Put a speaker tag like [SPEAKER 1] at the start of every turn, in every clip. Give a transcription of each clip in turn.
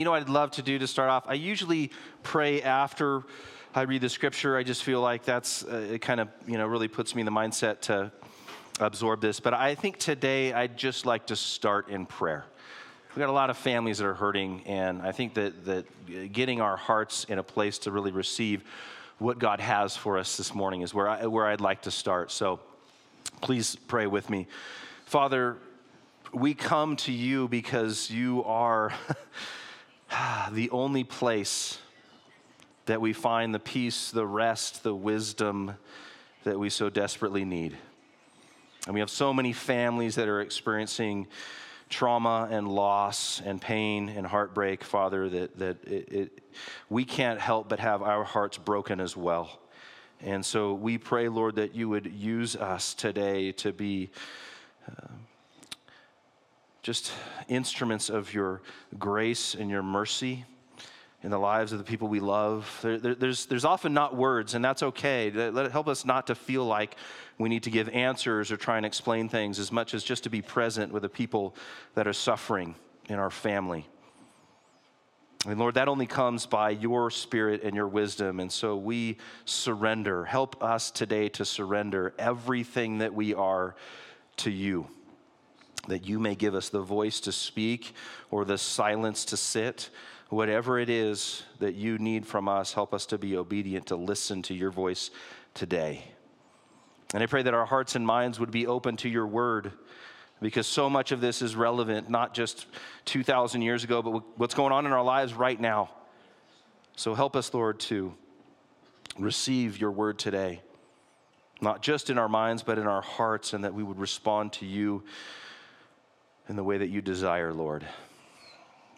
[SPEAKER 1] You know I'd love to do to start off? I usually pray after I read the scripture. I just feel like that's, uh, it kind of, you know, really puts me in the mindset to absorb this. But I think today I'd just like to start in prayer. We've got a lot of families that are hurting, and I think that, that getting our hearts in a place to really receive what God has for us this morning is where, I, where I'd like to start. So please pray with me. Father, we come to you because you are. the only place that we find the peace, the rest, the wisdom that we so desperately need. And we have so many families that are experiencing trauma and loss and pain and heartbreak, Father, that, that it, it, we can't help but have our hearts broken as well. And so we pray, Lord, that you would use us today to be. Uh, just instruments of your grace and your mercy in the lives of the people we love. There, there, there's, there's often not words, and that's okay. Let it help us not to feel like we need to give answers or try and explain things as much as just to be present with the people that are suffering in our family. And Lord, that only comes by your spirit and your wisdom. And so we surrender. Help us today to surrender everything that we are to you that you may give us the voice to speak or the silence to sit. Whatever it is that you need from us, help us to be obedient to listen to your voice today. And I pray that our hearts and minds would be open to your word because so much of this is relevant, not just 2,000 years ago, but what's going on in our lives right now. So help us, Lord, to receive your word today, not just in our minds, but in our hearts, and that we would respond to you in the way that you desire, Lord.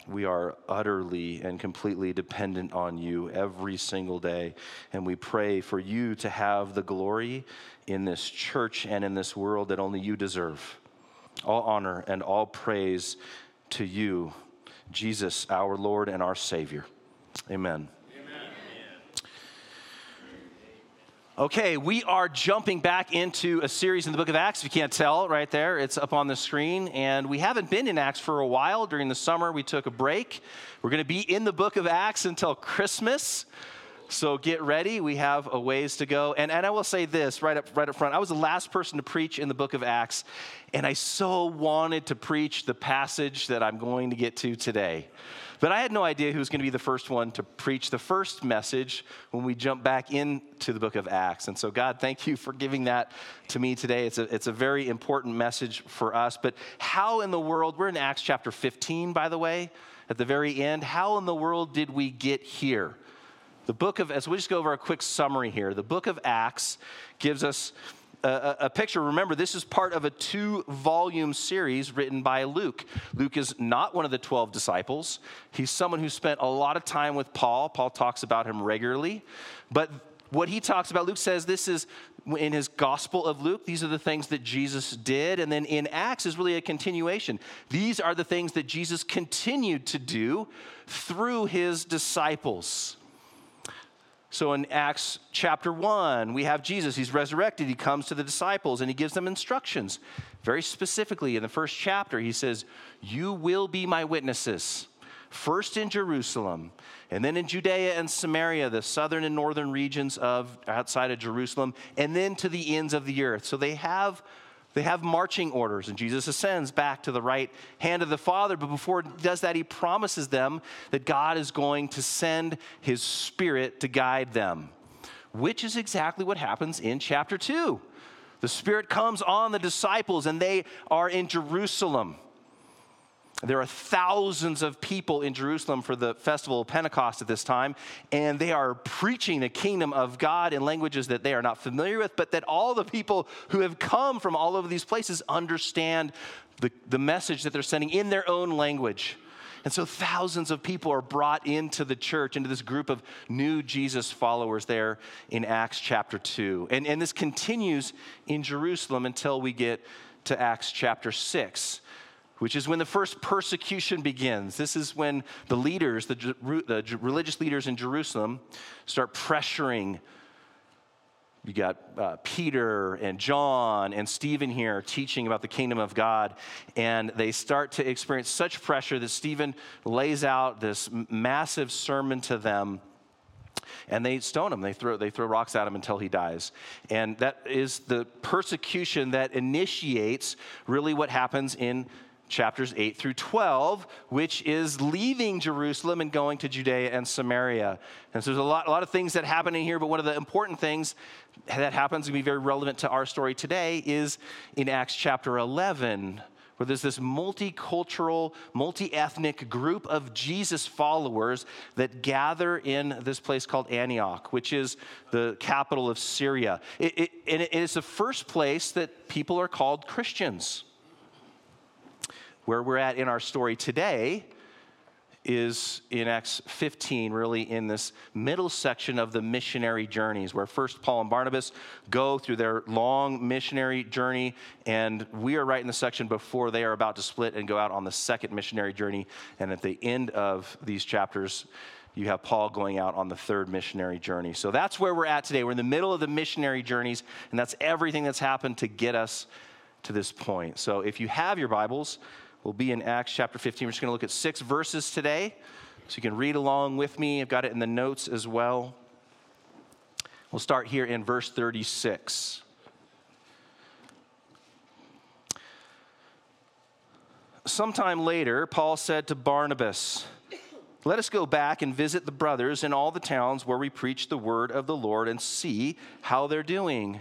[SPEAKER 1] We are utterly and completely dependent on you every single day. And we pray for you to have the glory in this church and in this world that only you deserve. All honor and all praise to you, Jesus, our Lord and our Savior. Amen. Okay, we are jumping back into a series in the book of Acts. If you can't tell, right there, it's up on the screen. And we haven't been in Acts for a while. During the summer, we took a break. We're going to be in the book of Acts until Christmas. So get ready. We have a ways to go. And, and I will say this right up, right up front I was the last person to preach in the book of Acts. And I so wanted to preach the passage that I'm going to get to today. But I had no idea who was going to be the first one to preach the first message when we jump back into the book of Acts. And so, God, thank you for giving that to me today. It's a, it's a very important message for us. But how in the world, we're in Acts chapter 15, by the way, at the very end. How in the world did we get here? The book of, as we just go over a quick summary here, the book of Acts gives us a, picture. Remember, this is part of a two volume series written by Luke. Luke is not one of the 12 disciples, he's someone who spent a lot of time with Paul. Paul talks about him regularly. But what he talks about, Luke says this is in his Gospel of Luke, these are the things that Jesus did. And then in Acts is really a continuation. These are the things that Jesus continued to do through his disciples. So in Acts chapter 1, we have Jesus. He's resurrected. He comes to the disciples and he gives them instructions. Very specifically, in the first chapter, he says, You will be my witnesses, first in Jerusalem, and then in Judea and Samaria, the southern and northern regions of outside of Jerusalem, and then to the ends of the earth. So they have they have marching orders, and Jesus ascends back to the right hand of the Father. But before he does that, he promises them that God is going to send his Spirit to guide them, which is exactly what happens in chapter 2. The Spirit comes on the disciples, and they are in Jerusalem. There are thousands of people in Jerusalem for the festival of Pentecost at this time, and they are preaching the kingdom of God in languages that they are not familiar with, but that all the people who have come from all over these places understand the, the message that they're sending in their own language. And so thousands of people are brought into the church, into this group of new Jesus followers there in Acts chapter 2. And, and this continues in Jerusalem until we get to Acts chapter 6 which is when the first persecution begins. This is when the leaders, the, the religious leaders in Jerusalem, start pressuring you got uh, Peter and John and Stephen here teaching about the kingdom of God. And they start to experience such pressure that Stephen lays out this massive sermon to them. And they stone him. They throw, they throw rocks at him until he dies. And that is the persecution that initiates really what happens in chapters 8 through 12, which is leaving Jerusalem and going to Judea and Samaria. And so there's a lot, a lot of things that happen in here, but one of the important things that happens to be very relevant to our story today is in Acts chapter 11 where there's this multicultural, multi ethnic group of Jesus followers that gather in this place called Antioch, which is the capital of Syria. It, it, and it is the first place that people are called Christians where we're at in our story today is in Acts 15, really in this middle section of the missionary journeys, where first Paul and Barnabas go through their long missionary journey, and we are right in the section before they are about to split and go out on the second missionary journey. And at the end of these chapters, you have Paul going out on the third missionary journey. So that's where we're at today. We're in the middle of the missionary journeys, and that's everything that's happened to get us to this point. So if you have your Bibles, We'll be in Acts chapter 15. We're just going to look at six verses today. So you can read along with me. I've got it in the notes as well. We'll start here in verse 36. Sometime later, Paul said to Barnabas, Let us go back and visit the brothers in all the towns where we preach the word of the Lord and see how they're doing.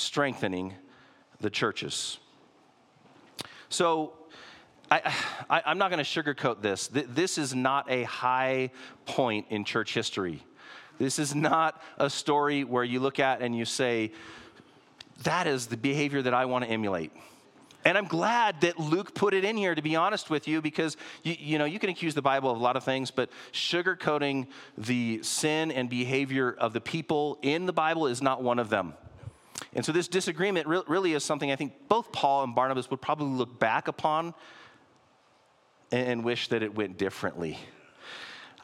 [SPEAKER 1] strengthening the churches. So, I, am not going to sugarcoat this. This is not a high point in church history. This is not a story where you look at and you say, that is the behavior that I want to emulate. And I'm glad that Luke put it in here, to be honest with you, because you, you know you can accuse the Bible of a lot of things, but sugarcoating the sin and behavior of the people in the Bible is not one of them. And so this disagreement really is something I think both Paul and Barnabas would probably look back upon and wish that it went differently.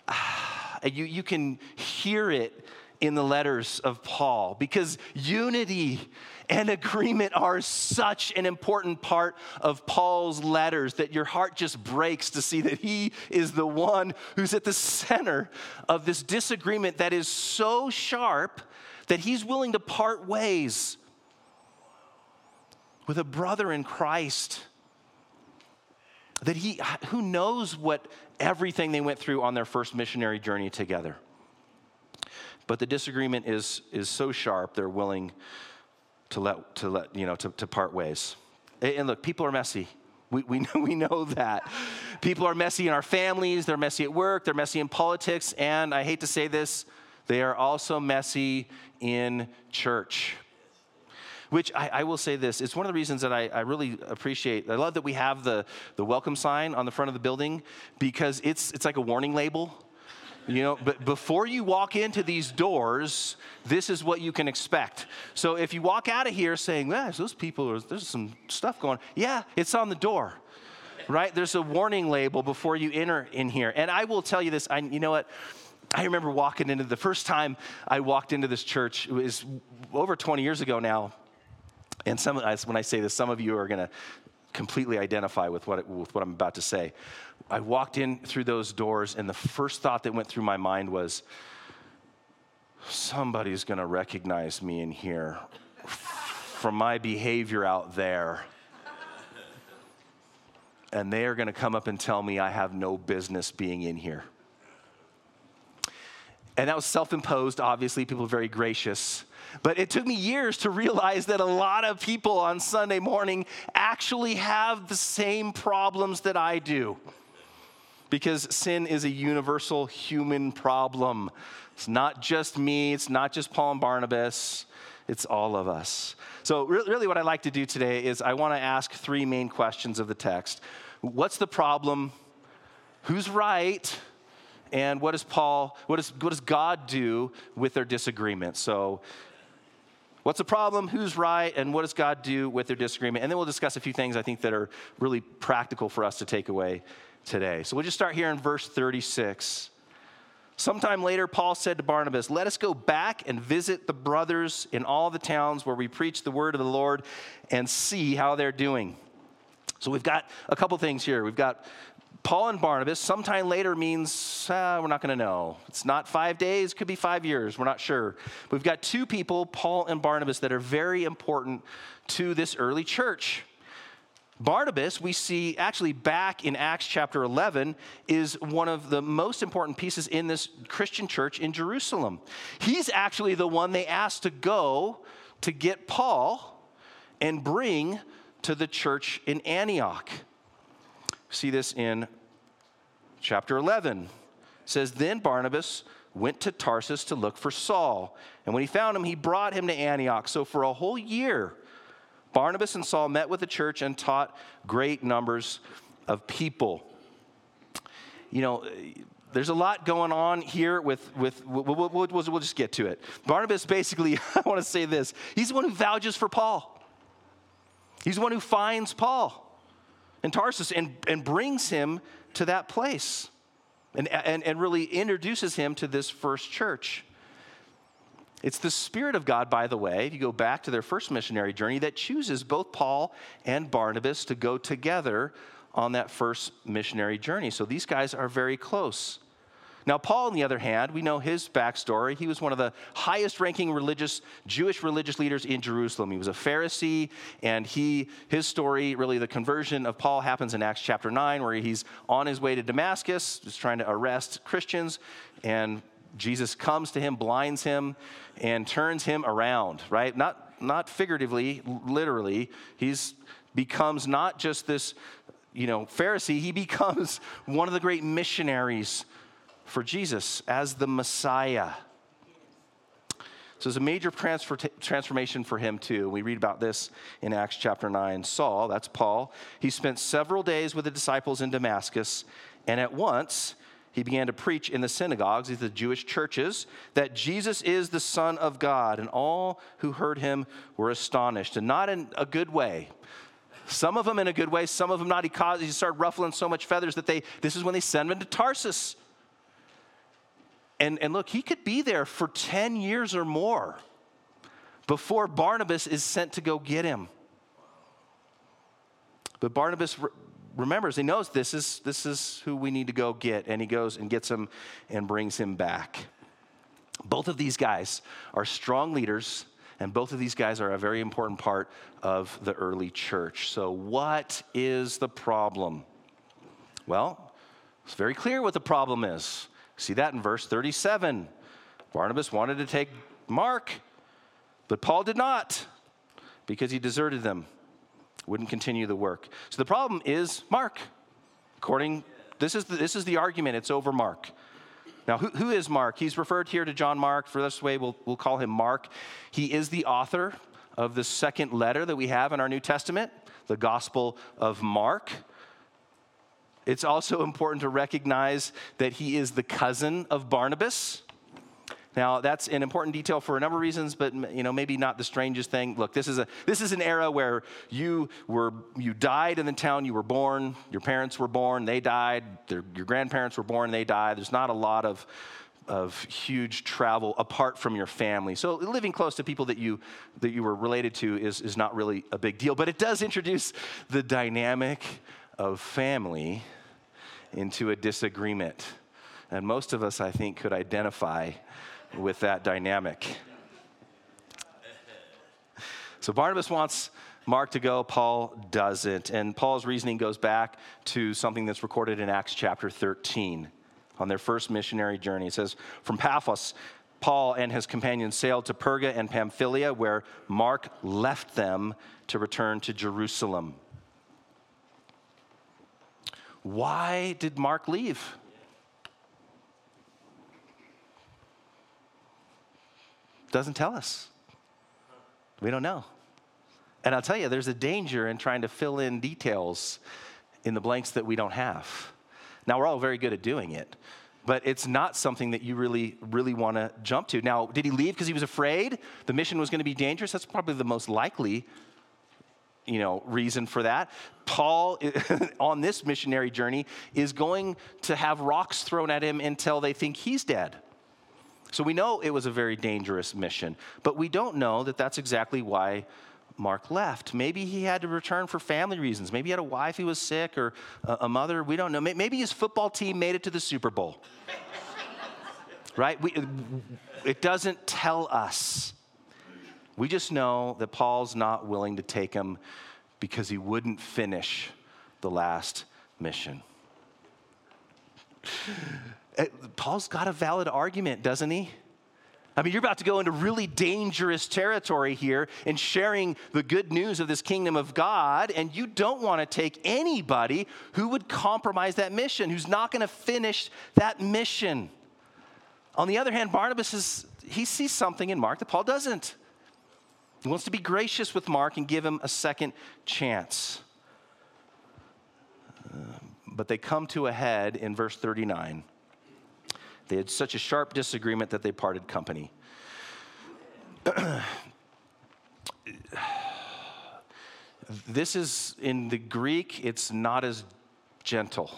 [SPEAKER 1] Ah, you, you can hear it in the letters of Paul because unity and agreement are such an important part of Paul's letters that your heart just breaks to see that he is the one who's at the center of this disagreement that is so sharp that he's willing to part ways with a brother in Christ that he, who knows what everything they went through on their first missionary journey together. But the disagreement is, is so sharp, they're willing to let, to let you know, to, to part ways. And look, people are messy. We, we, know, we know that. People are messy in our families, they're messy at work, they're messy in politics, and I hate to say this, they are also messy in church which I, I, will say this it's one of the reasons that I, I, really appreciate. I love that we have the, the welcome sign on the front of the building because it's, it's like a warning label. You know, but before you walk into these doors, this is what you can expect. So if you walk out of here saying, "Gosh, those people, are, there's some stuff going," yeah, it's on the door, right? There's a warning label before you enter in here. And I will tell you this. I, you know what? I remember walking into the first time I walked into this church. It was over 20 years ago now. And some, when I say this, some of you are going to completely identify with what, with what I'm about to say. I walked in through those doors, and the first thought that went through my mind was somebody's going to recognize me in here from my behavior out there. And they are going to come up and tell me I have no business being in here. And that was self imposed, obviously. People are very gracious. But it took me years to realize that a lot of people on Sunday morning actually have the same problems that I do. Because sin is a universal human problem. It's not just me, it's not just Paul and Barnabas, It's all of us. So, really, what I'd like to do today is I want to ask three main questions of the text What's the problem? Who's right? And what does Paul, what does, what does God do with their disagreement? So, what's the problem? Who's right? And what does God do with their disagreement? And then we'll discuss a few things I think that are really practical for us to take away today. So, we'll just start here in verse 36. Sometime later, Paul said to Barnabas, Let us go back and visit the brothers in all the towns where we preach the word of the Lord and see how they're doing. So we've got a couple things here. We've got Paul and Barnabas. Sometime later means uh, we're not going to know. It's not five days, could be five years. We're not sure. We've got two people, Paul and Barnabas, that are very important to this early church. Barnabas, we see actually back in Acts chapter 11, is one of the most important pieces in this Christian church in Jerusalem. He's actually the one they asked to go to get Paul and bring to the church in Antioch. See this in chapter 11. It says, Then Barnabas went to Tarsus to look for Saul. And when he found him, he brought him to Antioch. So for a whole year, Barnabas and Saul met with the church and taught great numbers of people. You know, there's a lot going on here with, with we'll, we'll, we'll, we'll just get to it. Barnabas basically, I want to say this, he's the one who vouches for Paul. He's the one who finds Paul in Tarsus and, and brings him to that place and, and, and really introduces him to this first church. It's the Spirit of God, by the way, if you go back to their first missionary journey, that chooses both Paul and Barnabas to go together on that first missionary journey. So these guys are very close. Now, Paul, on the other hand, we know his backstory. He was one of the highest ranking religious, Jewish religious leaders in Jerusalem. He was a Pharisee, and he, his story, really the conversion of Paul happens in Acts chapter 9, where he's on his way to Damascus, just trying to arrest Christians, and Jesus comes to him, blinds him, and turns him around, right? Not, not figuratively, literally. He's becomes not just this, you know, Pharisee, he becomes one of the great missionaries for Jesus as the Messiah. So it's a major transfer, transformation for him, too. We read about this in Acts chapter 9. Saul, that's Paul, he spent several days with the disciples in Damascus, and at once he began to preach in the synagogues, these the Jewish churches, that Jesus is the Son of God, and all who heard him were astonished, and not in a good way. Some of them in a good way, some of them not. He, caused, he started ruffling so much feathers that they, this is when they send him to Tarsus. And, and look, he could be there for 10 years or more before Barnabas is sent to go get him. But Barnabas remembers, he knows this is, this is who we need to go get, and he goes and gets him and brings him back. Both of these guys are strong leaders, and both of these guys are a very important part of the early church. So, what is the problem? Well, it's very clear what the problem is. See that in verse 37. Barnabas wanted to take Mark, but Paul did not because he deserted them wouldn't continue the work. So the problem is Mark. According, this is the, this is the argument. It's over Mark. Now, who, who is Mark? He's referred here to John Mark. For this way, we'll, we'll call him Mark. He is the author of the second letter that we have in our New Testament, the Gospel of Mark. It's also important to recognize that he is the cousin of Barnabas. Now, that's an important detail for a number of reasons, but you know, maybe not the strangest thing. Look, this is, a, this is an era where you, were, you died in the town you were born, your parents were born, they died, their, your grandparents were born, they died. There's not a lot of, of huge travel apart from your family. So living close to people that you, that you were related to is, is not really a big deal, but it does introduce the dynamic of family into a disagreement. And most of us, I think, could identify with that dynamic. So Barnabas wants Mark to go, Paul doesn't. And Paul's reasoning goes back to something that's recorded in Acts chapter 13 on their first missionary journey. It says, From Paphos, Paul and his companions sailed to Perga and Pamphylia, where Mark left them to return to Jerusalem. Why did Mark leave? Doesn't tell us. We don't know. And I'll tell you, there's a danger in trying to fill in details in the blanks that we don't have. Now, we're all very good at doing it, but it's not something that you really, really want to jump to. Now, did he leave because he was afraid the mission was going to be dangerous? That's probably the most likely you know reason for that paul on this missionary journey is going to have rocks thrown at him until they think he's dead so we know it was a very dangerous mission but we don't know that that's exactly why Mark left. Maybe he had to return for family reasons. Maybe he had a wife who was sick or a mother. We don't know. Maybe his football team made it to the Super Bowl. right? We, it doesn't tell us. We just know that Paul's not willing to take him because he wouldn't finish the last mission. Eh, Paul's got a valid argument, doesn't he? I mean, you're about to go into really dangerous territory here in sharing the good news of this kingdom of God, and you don't want to take anybody who would compromise that mission, who's not going to finish that mission. On the other hand, Barnabas is, he sees something in Mark that Paul doesn't. He wants to be gracious with Mark and give him a second chance. Uh, but they come to a head in verse 39. They had such a sharp disagreement that they parted company. this is in the Greek, it's not as gentle.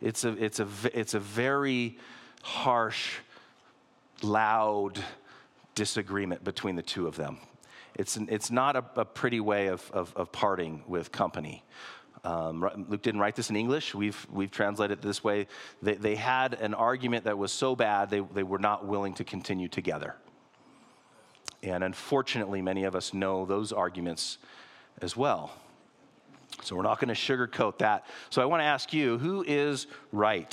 [SPEAKER 1] It's a, it's a, it's a very harsh, loud disagreement between the two of them. It's, it's not a, a pretty way of, of, of parting with company. Um, Luke didn't write this in English. We've, we've translated it this way. They, they had an argument that was so bad, they, they were not willing to continue together. And unfortunately, many of us know those arguments as well. So we're not going to sugarcoat that. So I want to ask you who is right?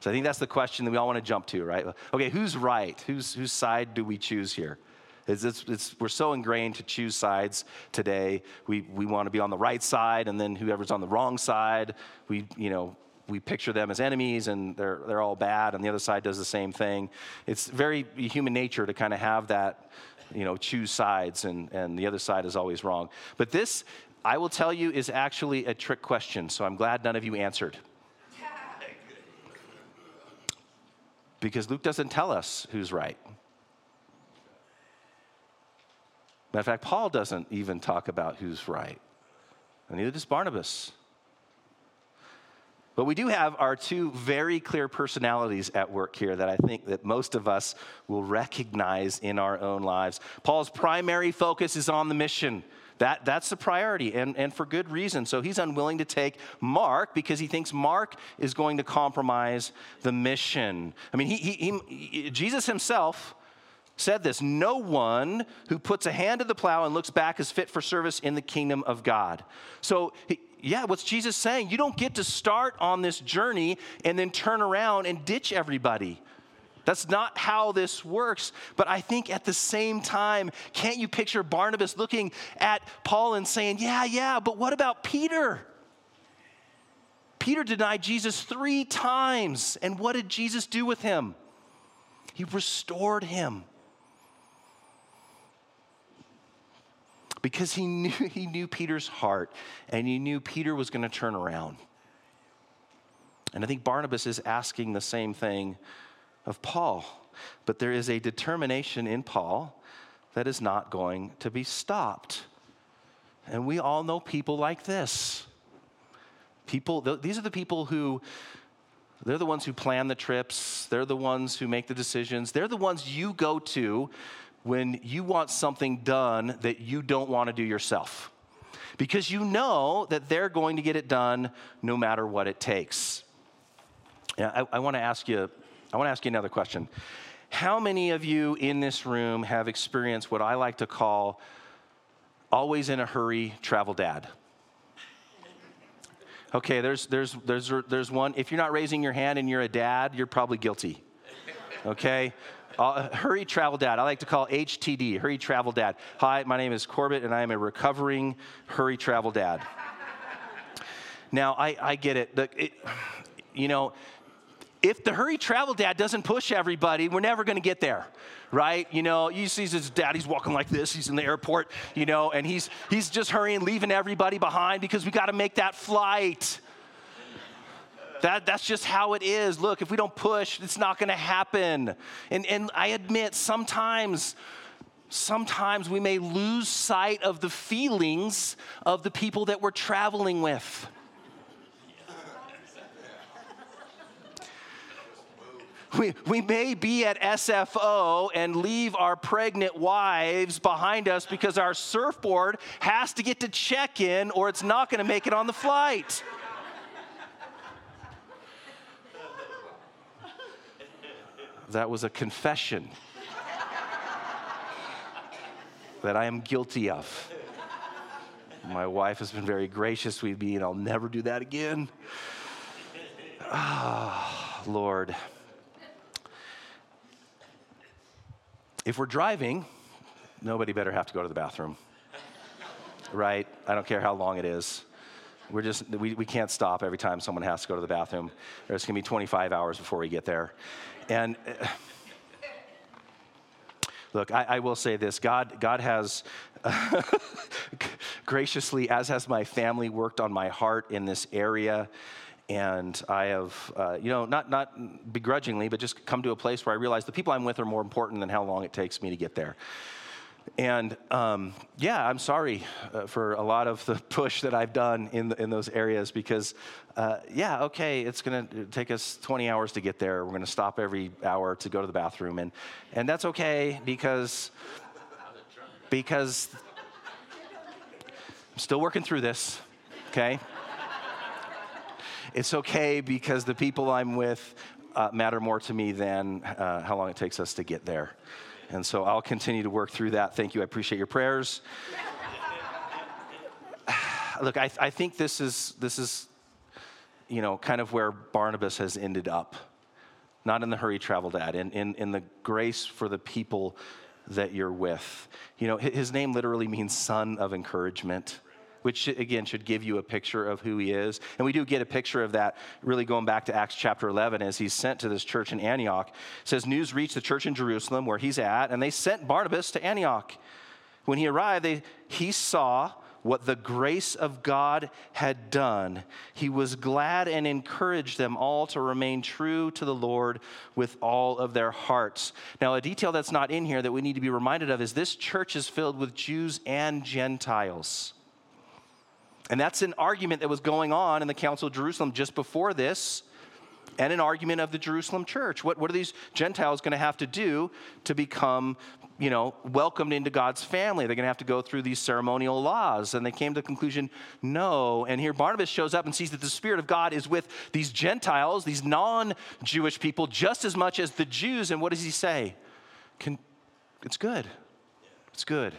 [SPEAKER 1] So I think that's the question that we all want to jump to, right? Okay, who's right? Who's, whose side do we choose here? It's, it's, it's, we're so ingrained to choose sides today. We, we want to be on the right side, and then whoever's on the wrong side, we, you know, we picture them as enemies and they're, they're all bad, and the other side does the same thing. It's very human nature to kind of have that, you know, choose sides, and, and the other side is always wrong. But this, I will tell you, is actually a trick question, so I'm glad none of you answered. Because Luke doesn't tell us who's right. Matter of fact, Paul doesn't even talk about who's right, and neither does Barnabas. But we do have our two very clear personalities at work here that I think that most of us will recognize in our own lives. Paul's primary focus is on the mission. That, that's the priority, and, and for good reason. So he's unwilling to take Mark because he thinks Mark is going to compromise the mission. I mean, he, he, he Jesus himself said this No one who puts a hand to the plow and looks back is fit for service in the kingdom of God. So, yeah, what's Jesus saying? You don't get to start on this journey and then turn around and ditch everybody. That's not how this works. But I think at the same time, can't you picture Barnabas looking at Paul and saying, Yeah, yeah, but what about Peter? Peter denied Jesus three times. And what did Jesus do with him? He restored him. Because he knew, he knew Peter's heart and he knew Peter was going to turn around. And I think Barnabas is asking the same thing of Paul. But there is a determination in Paul that is not going to be stopped. And we all know people like this. People, these are the people who, they're the ones who plan the trips, they're the ones who make the decisions, they're the ones you go to when you want something done that you don't want to do yourself because you know that they're going to get it done no matter what it takes. Yeah, I, I want to ask you. I want to ask you another question. How many of you in this room have experienced what I like to call always in a hurry travel dad? Okay, there's, there's, there's, there's one. If you're not raising your hand and you're a dad, you're probably guilty. Okay? Uh, hurry Travel Dad. I like to call HTD, Hurry Travel Dad. Hi, my name is Corbett, and I am a recovering Hurry Travel Dad. now, I, I get it. The, it. You know, if the hurry travel dad doesn't push everybody, we're never going to get there, right? You know, you see his daddy's walking like this. He's in the airport, you know, and he's he's just hurrying, leaving everybody behind because we got to make that flight. That, that's just how it is. Look, if we don't push, it's not going to happen. And, and I admit, sometimes, sometimes we may lose sight of the feelings of the people that we're traveling with. We, we may be at SFO and leave our pregnant wives behind us because our surfboard has to get to check in or it's not going to make it on the flight. That was a confession that I am guilty of. My wife has been very gracious with me, and I'll never do that again. Ah, Lord. If we're driving, nobody better have to go to the bathroom. Right? I don't care how long it is. We're just, we, we can't stop every time someone has to go to the bathroom. It's gonna be 25 hours before we get there. And uh, look, I, I, will say this God, God has graciously, as has my family, worked on my heart in this area and I have, uh, you know, not, not begrudgingly, but just come to a place where I realize the people I'm with are more important than how long it takes me to get there. And um, yeah, I'm sorry uh, for a lot of the push that I've done in, the, in those areas because, uh, yeah, okay, it's going to take us 20 hours to get there. We're going to stop every hour to go to the bathroom. And, and that's okay because, because I'm still working through this, okay? It's okay because the people I'm with uh, matter more to me than uh, how long it takes us to get there. And so I'll continue to work through that. Thank you. I appreciate your prayers. Look, I, I think this is, this is, you know, kind of where Barnabas has ended up. Not in the hurry travel dad, in, in, in the grace for the people that you're with. You know, his name literally means son of encouragement which again should give you a picture of who he is. And we do get a picture of that really going back to Acts chapter 11 as he's sent to this church in Antioch. It says news reached the church in Jerusalem where he's at, and they sent Barnabas to Antioch. When he arrived, they, he saw what the grace of God had done. He was glad and encouraged them all to remain true to the Lord with all of their hearts. Now, a detail that's not in here that we need to be reminded of is this church is filled with Jews and Gentiles. And that's an argument that was going on in the Council of Jerusalem just before this, and an argument of the Jerusalem church. What, what are these Gentiles going to have to do to become, you know, welcomed into God's family? They're going to have to go through these ceremonial laws. And they came to the conclusion, no. And here Barnabas shows up and sees that the Spirit of God is with these Gentiles, these non Jewish people, just as much as the Jews. And what does he say? Can, it's good. It's good.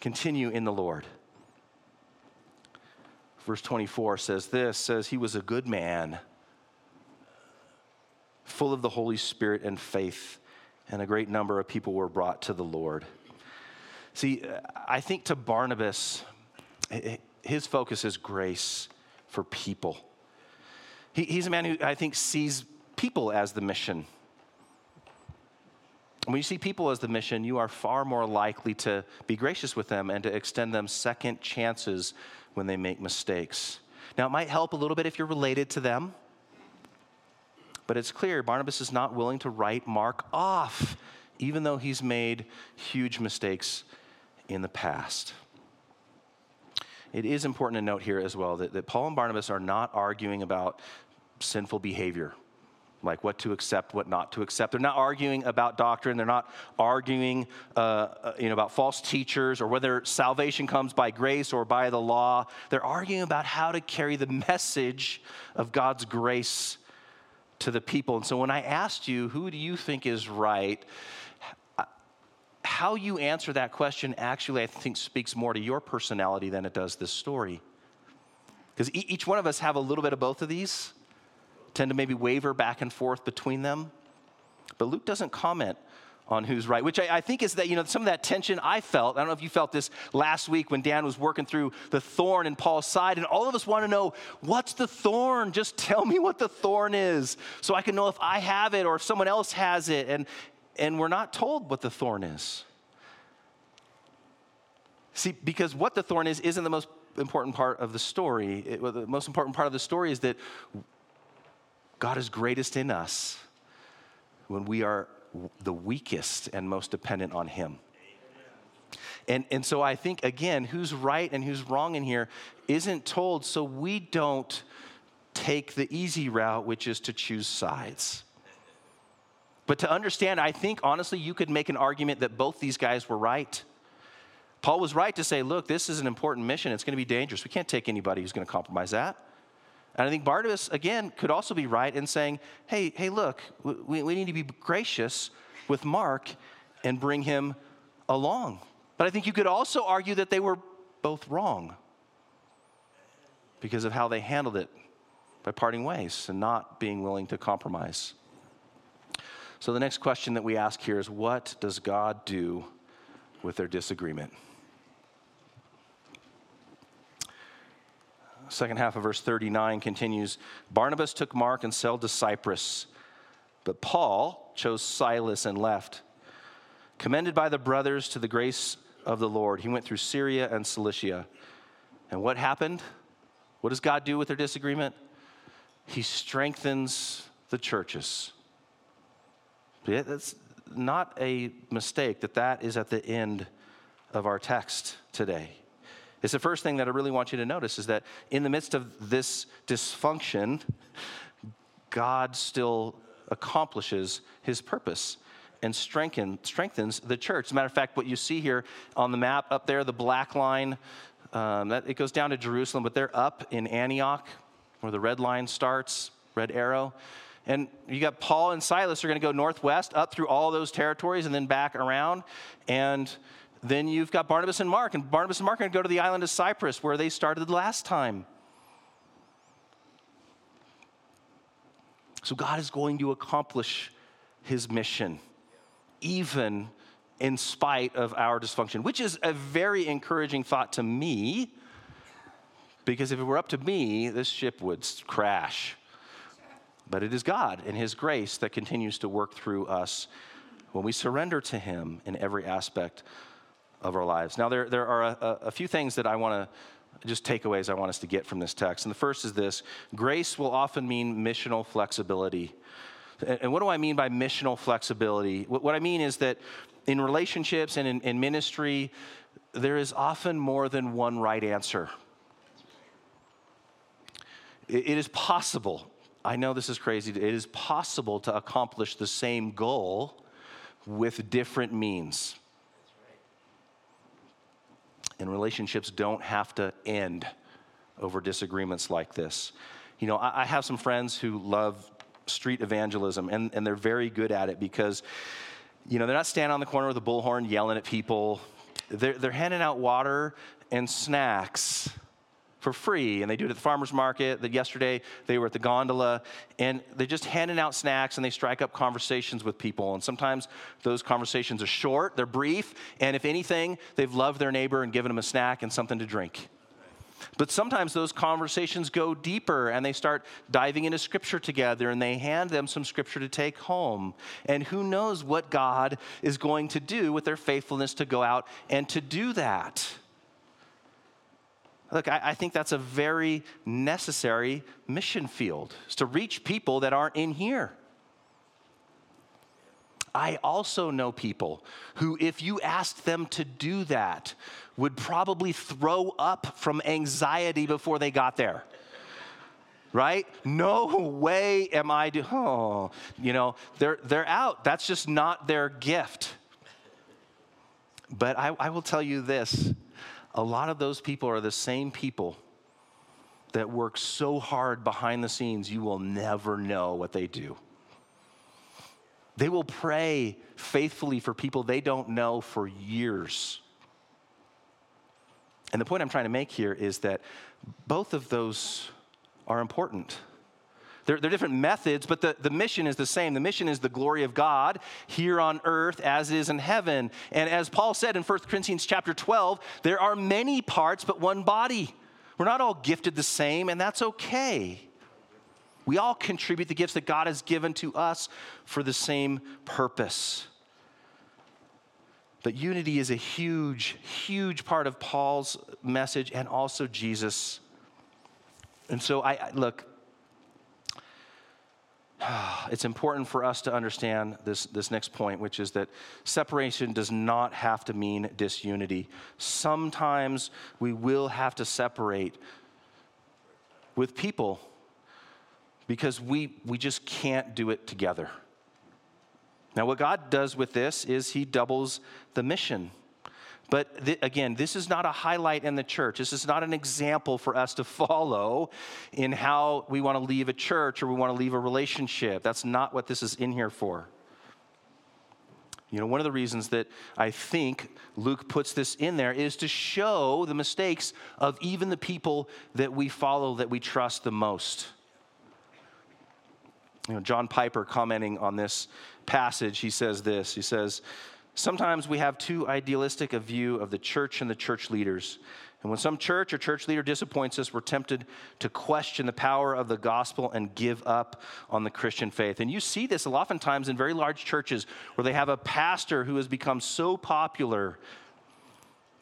[SPEAKER 1] Continue in the Lord verse 24 says this says he was a good man full of the holy spirit and faith and a great number of people were brought to the lord. See i think to barnabas his focus is grace for people. He's a man who i think sees people as the mission when you see people as the mission, you are far more likely to be gracious with them and to extend them second chances when they make mistakes. Now, it might help a little bit if you're related to them, but it's clear Barnabas is not willing to write Mark off, even though he's made huge mistakes in the past. It is important to note here as well that, that Paul and Barnabas are not arguing about sinful behavior like what to accept, what not to accept. They're not arguing about doctrine. They're not arguing, uh, uh, you know, about false teachers or whether salvation comes by grace or by the law. They're arguing about how to carry the message of God's grace to the people. And so when I asked you, who do you think is right? How you answer that question actually, I think, speaks more to your personality than it does this story. Because each one of us have a little bit of both of these tend to maybe waver back and forth between them. But Luke doesn't comment on who's right, which I, I, think is that, you know, some of that tension I felt. I don't know if you felt this last week when Dan was working through the thorn in Paul's side, and all of us want to know what's the thorn? Just tell me what the thorn is so I can know if I have it or if someone else has it. And, and we're not told what the thorn is. See, because what the thorn is isn't the most important part of the story. It, well, the most important part of the story is that God is greatest in us when we are the weakest and most dependent on Him. And, and so I think, again, who's right and who's wrong in here isn't told, so we don't take the easy route, which is to choose sides. But to understand, I think honestly, you could make an argument that both these guys were right. Paul was right to say, look, this is an important mission. It's going to be dangerous. We can't take anybody who's going to compromise that. And I think Barnabas, again, could also be right in saying, hey, hey, look, we, we need to be gracious with Mark and bring him along. But I think you could also argue that they were both wrong because of how they handled it by parting ways and not being willing to compromise. So the next question that we ask here is what does God do with their disagreement? Second half of verse 39 continues Barnabas took Mark and sailed to Cyprus, but Paul chose Silas and left. Commended by the brothers to the grace of the Lord, he went through Syria and Cilicia. And what happened? What does God do with their disagreement? He strengthens the churches. That's not a mistake that that is at the end of our text today. It's the first thing that I really want you to notice is that in the midst of this dysfunction, God still accomplishes his purpose and strengthen, strengthens the church. As a matter of fact, what you see here on the map up there, the black line, um, that, it goes down to Jerusalem, but they're up in Antioch where the red line starts, red arrow. And you got Paul and Silas are going to go northwest up through all those territories and then back around. And then you've got Barnabas and Mark, and Barnabas and Mark are going to go to the island of Cyprus where they started last time. So God is going to accomplish his mission, even in spite of our dysfunction, which is a very encouraging thought to me, because if it were up to me, this ship would crash. But it is God and his grace that continues to work through us when we surrender to him in every aspect of our lives. Now, there, there are a, a few things that I want to just takeaways I want us to get from this text. And the first is this grace will often mean missional flexibility. And what do I mean by missional flexibility? What I mean is that in relationships and in, in ministry, there is often more than one right answer. It is possible, I know this is crazy, it is possible to accomplish the same goal with different means and relationships don't have to end over disagreements like this. You know, I, I have some friends who love street evangelism, and, and they're very good at it because, you know, they're not standing on the corner with a bullhorn yelling at people. They're, they're handing out water and snacks for free, and they do it at the farmer's market. That yesterday they were at the gondola, and they're just handing out snacks and they strike up conversations with people. And sometimes those conversations are short, they're brief, and if anything, they've loved their neighbor and given them a snack and something to drink. But sometimes those conversations go deeper and they start diving into scripture together and they hand them some scripture to take home. And who knows what God is going to do with their faithfulness to go out and to do that. Look, I, I, think that's a very necessary mission field, is to reach people that aren't in here. I also know people who, if you asked them to do that, would probably throw up from anxiety before they got there. Right? No way am I do. Oh, you know, they're they're out. That's just not their gift. But I, I will tell you this a lot of those people are the same people that work so hard behind the scenes, you will never know what they do. They will pray faithfully for people they don't know for years. And the point I'm trying to make here is that both of those are important. They're, they're different methods, but the, the mission is the same. The mission is the glory of God here on earth as it is in heaven. And as Paul said in 1 Corinthians chapter 12, there are many parts, but one body. We're not all gifted the same, and that's okay. We all contribute the gifts that God has given to us for the same purpose. But unity is a huge, huge part of Paul's message and also Jesus. And so I look, it's important for us to understand this, this next point, which is that separation does not have to mean disunity. Sometimes we will have to separate with people because we, we just can't do it together. Now, what God does with this is He doubles the mission. But th- again, this is not a highlight in the church. This is not an example for us to follow in how we want to leave a church or we want to leave a relationship. That's not what this is in here for. You know, one of the reasons that I think Luke puts this in there is to show the mistakes of even the people that we follow, that we trust the most. You know, John Piper commenting on this passage, he says this. He says, Sometimes we have too idealistic a view of the church and the church leaders. And when some church or church leader disappoints us, we're tempted to question the power of the gospel and give up on the Christian faith. And you see this oftentimes in very large churches where they have a pastor who has become so popular.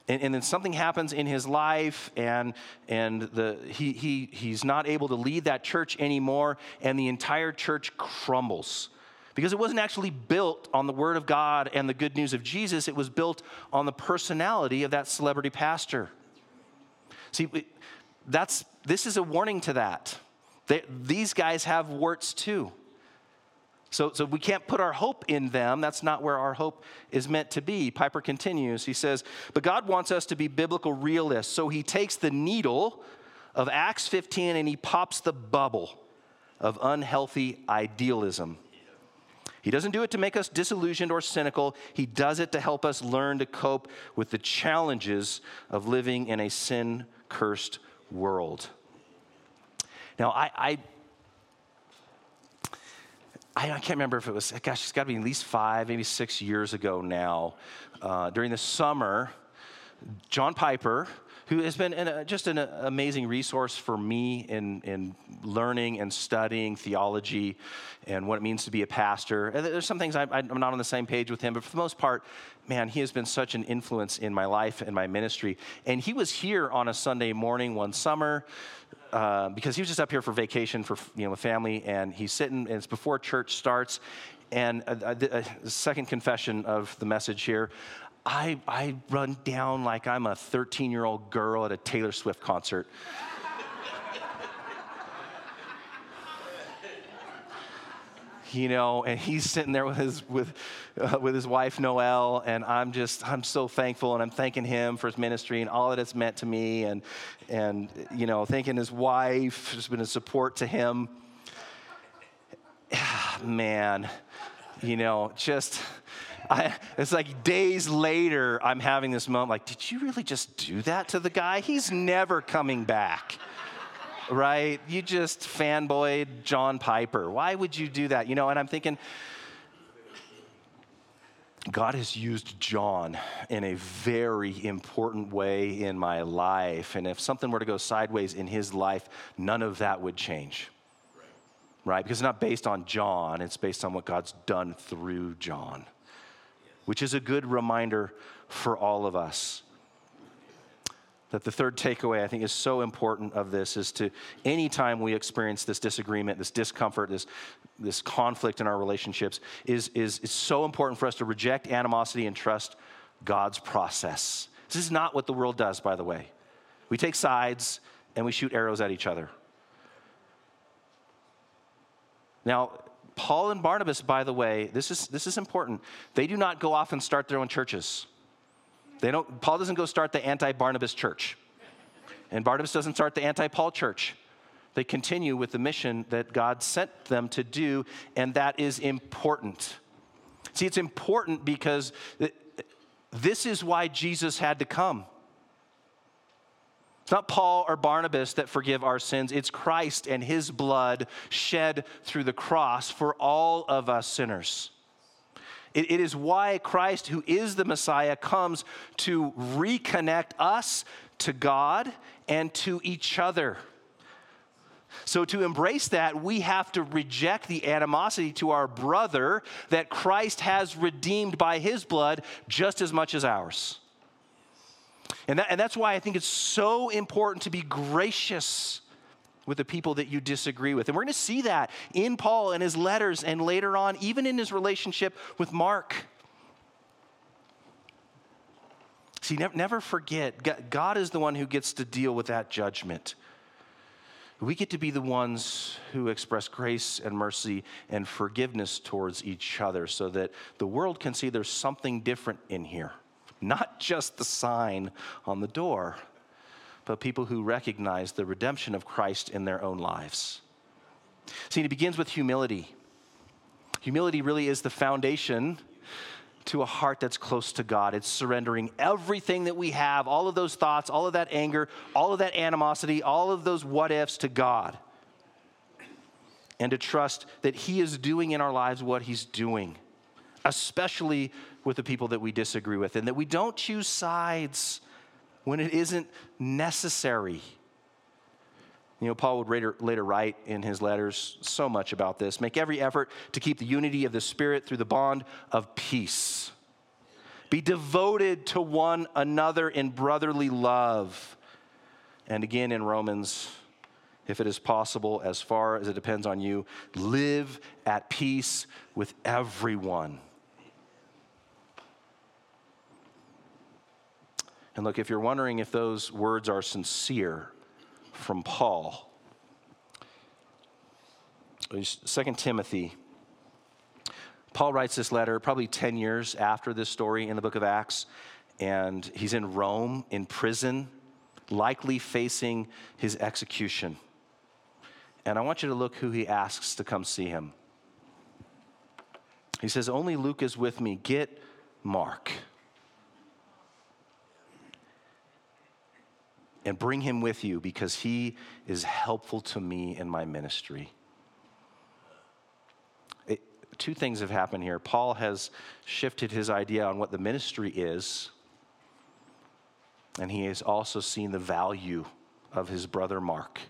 [SPEAKER 1] And, and then something happens in his life, and, and the, he, he, he's not able to lead that church anymore, and the entire church crumbles because it wasn't actually built on the Word of God and the good news of Jesus, it was built on the personality of that celebrity pastor. See, that's, this is a warning to that. They, these guys have warts too. So, so we can't put our hope in them. That's not where our hope is meant to be. Piper continues. He says, But God wants us to be biblical realists. So he takes the needle of Acts 15 and he pops the bubble of unhealthy idealism. He doesn't do it to make us disillusioned or cynical. He does it to help us learn to cope with the challenges of living in a sin cursed world. Now, I, I I, can't remember if it was, gosh, it's got to be at least five, maybe six years ago now. Uh, during the summer, John Piper, who has been an, uh, just an uh, amazing resource for me in, in learning and studying theology and what it means to be a pastor. There's some things I, I'm not on the same page with him, but for the most part, man, he has been such an influence in my life and my ministry. And he was here on a Sunday morning one summer. Uh, because he was just up here for vacation for you know family, and he's sitting. And it's before church starts, and a, a, a, second confession of the message here. I, I run down like I'm a 13 year old girl at a Taylor Swift concert. you know, and he's sitting there with his with uh, with his wife Noël, and I'm just I'm so thankful, and I'm thanking him for his ministry and all that it's meant to me, and and you know, thanking his wife has been a support to him. Man, you know, just I, it's like days later, I'm having this moment like, did you really just do that to the guy? He's never coming back. right? You just fanboyed John Piper. Why would you do that? You know, and I'm thinking, God has used John in a very important way in my life. And if something were to go sideways in his life, none of that would change. Right? Because it's not based on John, it's based on what God's done through John which is a good reminder for all of us. That the third takeaway I think is so important of this is to anytime we experience this disagreement, this discomfort, this, this conflict in our relationships, is, is, is so important for us to reject animosity and trust God's process. This is not what the world does, by the way. We take sides and we shoot arrows at each other. Now, Paul and Barnabas, by the way, this is, this is important. They do not go off and start their own churches. They don't, Paul doesn't go start the anti Barnabas church. And Barnabas doesn't start the anti Paul church. They continue with the mission that God sent them to do, and that is important. See, it's important because this is why Jesus had to come. It's not Paul or Barnabas that forgive our sins. It's Christ and his blood shed through the cross for all of us sinners. It, it is why Christ, who is the Messiah, comes to reconnect us to God and to each other. So, to embrace that, we have to reject the animosity to our brother that Christ has redeemed by his blood just as much as ours. And, that, and that's why I think it's so important to be gracious with the people that you disagree with. And we're going to see that in Paul and his letters and later on, even in his relationship with Mark. See, never, never forget, God is the one who gets to deal with that judgment. We get to be the ones who express grace and mercy and forgiveness towards each other so that the world can see there's something different in here not just the sign on the door, but people who recognize the redemption of Christ in their own lives. See, it begins with humility. Humility really is the foundation to a heart that's close to God. It's surrendering everything that we have, all of those thoughts, all of that anger, all of that animosity, all of those what ifs to God. And to trust that He is doing in our lives what He's doing, especially with the people that we disagree with, and that we don't choose sides when it isn't necessary. You know, Paul would later, later write in his letters so much about this. Make every effort to keep the unity of the Spirit through the bond of peace. Be devoted to one another in brotherly love. And again in Romans, if it is possible, as far as it depends on you, live at peace with everyone. And look, if you're wondering if those words are sincere from Paul, 2 Timothy, Paul writes this letter probably 10 years after this story in the book of Acts, and he's in Rome in prison, likely facing his execution. And I want you to look who he asks to come see him. He says, Only Luke is with me. Get Mark. And bring him with you because he is helpful to me in my ministry. It, two things have happened here. Paul has shifted his idea on what the ministry is, and he has also seen the value of his brother Mark.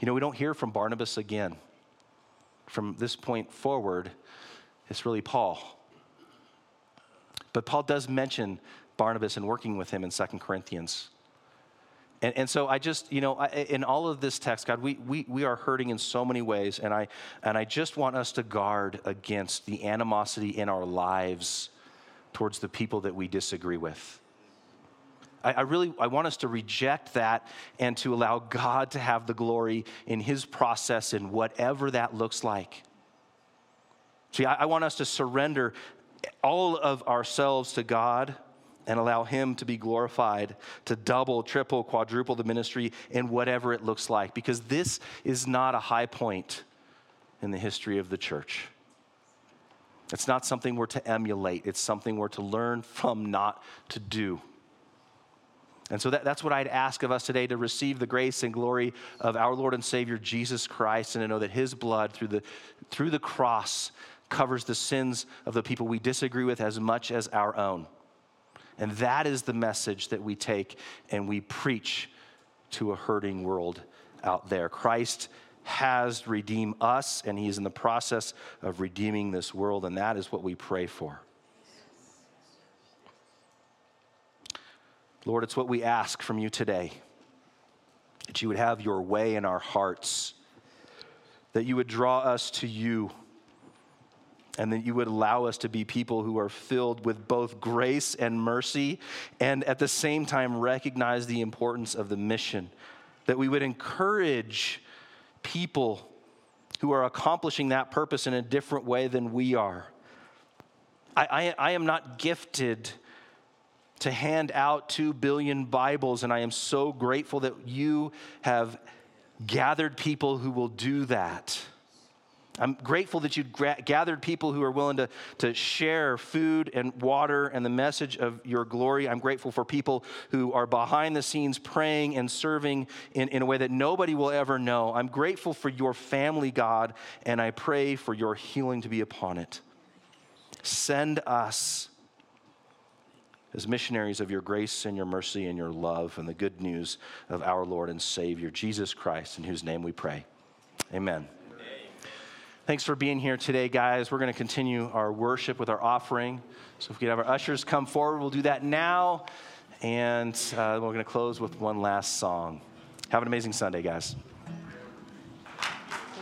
[SPEAKER 1] You know, we don't hear from Barnabas again. From this point forward, it's really Paul. But Paul does mention Barnabas and working with him in Second Corinthians. And, and so I just, you know, I, in all of this text, God, we, we, we are hurting in so many ways. And I, and I just want us to guard against the animosity in our lives towards the people that we disagree with. I, really, I want us to reject that and to allow God to have the glory in his process in whatever that looks like. See, I, I want us to surrender all of ourselves to God and allow Him to be glorified, to double, triple, quadruple the ministry in whatever it looks like, because this is not a high point in the history of the church. It's not something we're to emulate, it's something we're to learn from not to do. And so that, that's what I'd ask of us today to receive the grace and glory of our Lord and Savior Jesus Christ and to know that His blood through the, through the cross covers the sins of the people we disagree with as much as our own. And that is the message that we take and we preach to a hurting world out there. Christ has redeemed us, and He's in the process of redeeming this world, and that is what we pray for. Lord, it's what we ask from you today that you would have your way in our hearts, that you would draw us to you and that you would allow us to be people who are filled with both grace and mercy, and at the same time recognize the importance of the mission. That we would encourage people who are accomplishing that purpose in a different way than we are. I, I, I am not gifted to hand out two billion Bibles, and I am so grateful that you have gathered people who will do that. I'm grateful that you gathered people who are willing to, to share food and water and the message of your glory. I'm grateful for people who are behind the scenes praying and serving in, in a way that nobody will ever know. I'm grateful for your family, God, and I pray for your healing to be upon it. Send us as missionaries of your grace and your mercy and your love and the good news of our Lord and Savior, Jesus Christ, in whose name we pray. Amen. Thanks for being here today, guys. We're going to continue our worship with our offering. So if we could have our ushers come forward, we'll do that now. And uh, we're going to close with one last song. Have an amazing Sunday, guys.